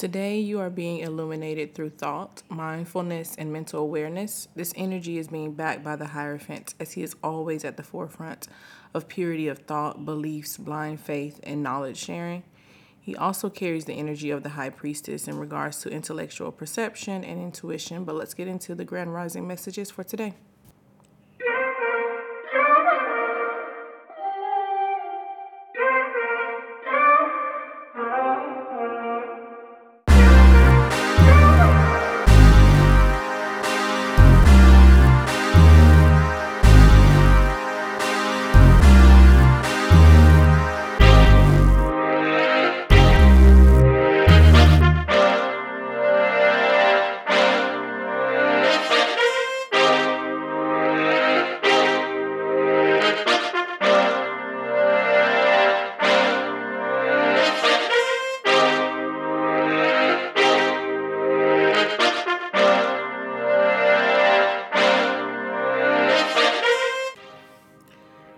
Today, you are being illuminated through thought, mindfulness, and mental awareness. This energy is being backed by the Hierophant, as he is always at the forefront of purity of thought, beliefs, blind faith, and knowledge sharing. He also carries the energy of the High Priestess in regards to intellectual perception and intuition. But let's get into the Grand Rising messages for today.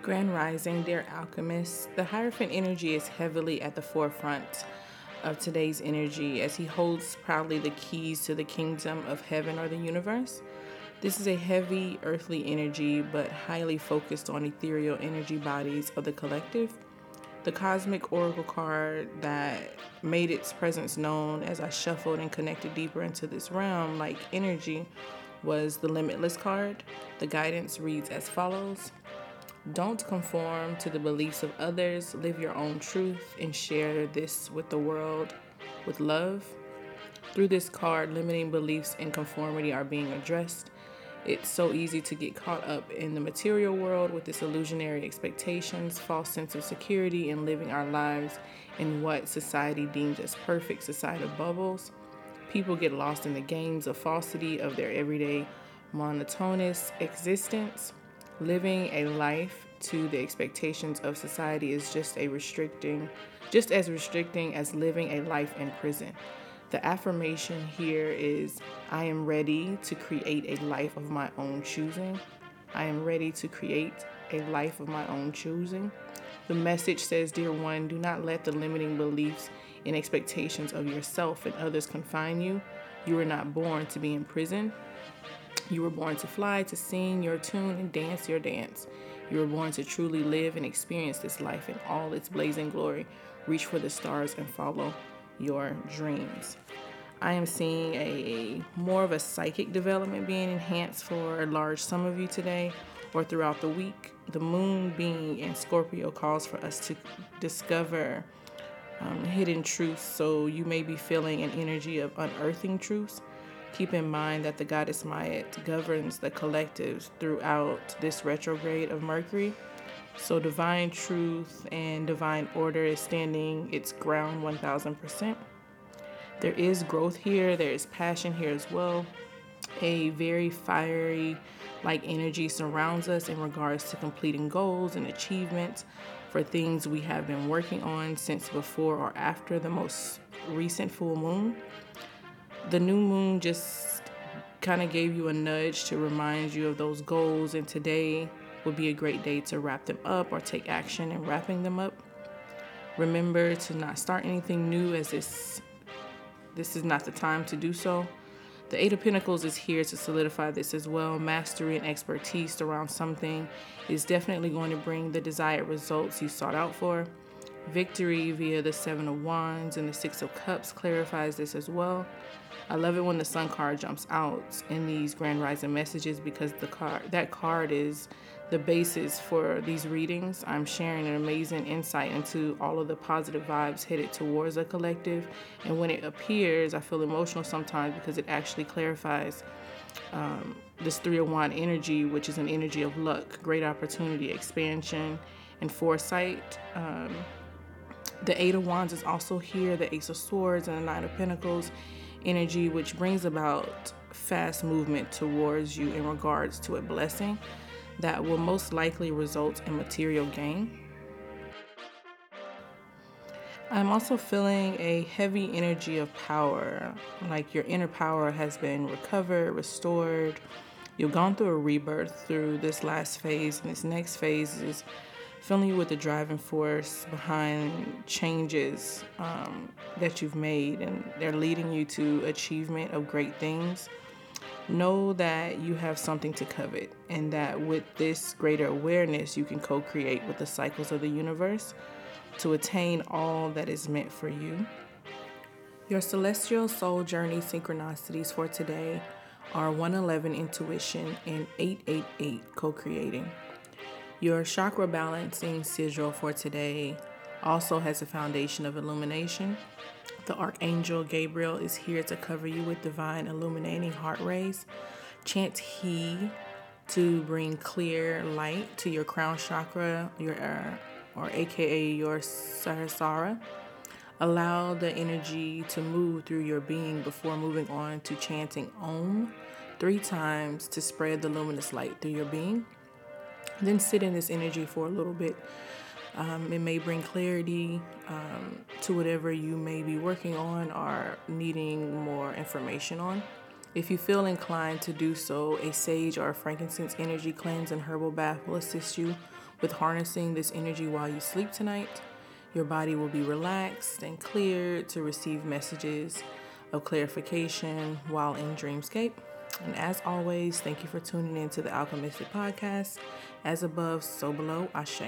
Grand Rising, dear alchemists, the Hierophant energy is heavily at the forefront of today's energy as he holds proudly the keys to the kingdom of heaven or the universe. This is a heavy earthly energy, but highly focused on ethereal energy bodies of the collective. The cosmic oracle card that made its presence known as I shuffled and connected deeper into this realm like energy was the Limitless card. The guidance reads as follows don't conform to the beliefs of others. Live your own truth and share this with the world with love. Through this card, limiting beliefs and conformity are being addressed. It's so easy to get caught up in the material world with its illusionary expectations, false sense of security, and living our lives in what society deems as perfect societal bubbles. People get lost in the games of falsity of their everyday monotonous existence. Living a life to the expectations of society is just a restricting, just as restricting as living a life in prison. The affirmation here is I am ready to create a life of my own choosing. I am ready to create a life of my own choosing. The message says, Dear one, do not let the limiting beliefs and expectations of yourself and others confine you. You were not born to be in prison. You were born to fly, to sing your tune, and dance your dance. You were born to truly live and experience this life in all its blazing glory. Reach for the stars and follow your dreams. I am seeing a more of a psychic development being enhanced for a large sum of you today or throughout the week. The moon being in Scorpio calls for us to discover um, hidden truths. So you may be feeling an energy of unearthing truths Keep in mind that the goddess Ma'at governs the collectives throughout this retrograde of Mercury. So divine truth and divine order is standing its ground 1000%. There is growth here, there is passion here as well. A very fiery like energy surrounds us in regards to completing goals and achievements for things we have been working on since before or after the most recent full moon the new moon just kind of gave you a nudge to remind you of those goals, and today would be a great day to wrap them up or take action in wrapping them up. Remember to not start anything new as this this is not the time to do so. The Eight of Pentacles is here to solidify this as well. Mastery and expertise around something is definitely going to bring the desired results you sought out for. Victory via the Seven of Wands and the Six of Cups clarifies this as well. I love it when the Sun card jumps out in these Grand Rising messages because the card that card is the basis for these readings. I'm sharing an amazing insight into all of the positive vibes headed towards a collective, and when it appears, I feel emotional sometimes because it actually clarifies um, this Three of Wand energy, which is an energy of luck, great opportunity, expansion, and foresight. Um, the Eight of Wands is also here, the Ace of Swords and the Nine of Pentacles energy, which brings about fast movement towards you in regards to a blessing that will most likely result in material gain. I'm also feeling a heavy energy of power, like your inner power has been recovered, restored. You've gone through a rebirth through this last phase, and this next phase is filling you with the driving force behind changes um, that you've made, and they're leading you to achievement of great things. Know that you have something to covet, and that with this greater awareness, you can co create with the cycles of the universe to attain all that is meant for you. Your celestial soul journey synchronicities for today are 111 intuition and 888 co creating. Your chakra balancing sigil for today also has a foundation of illumination. The Archangel Gabriel is here to cover you with divine illuminating heart rays. Chant He to bring clear light to your crown chakra, your uh, or aka your Sahasrara. Allow the energy to move through your being before moving on to chanting Om three times to spread the luminous light through your being. Then sit in this energy for a little bit. Um, it may bring clarity um, to whatever you may be working on or needing more information on. If you feel inclined to do so, a sage or a frankincense energy cleanse and herbal bath will assist you with harnessing this energy while you sleep tonight. Your body will be relaxed and cleared to receive messages of clarification while in dreamscape. And as always, thank you for tuning in to the Alchemystic Podcast. As above, so below, Ashe.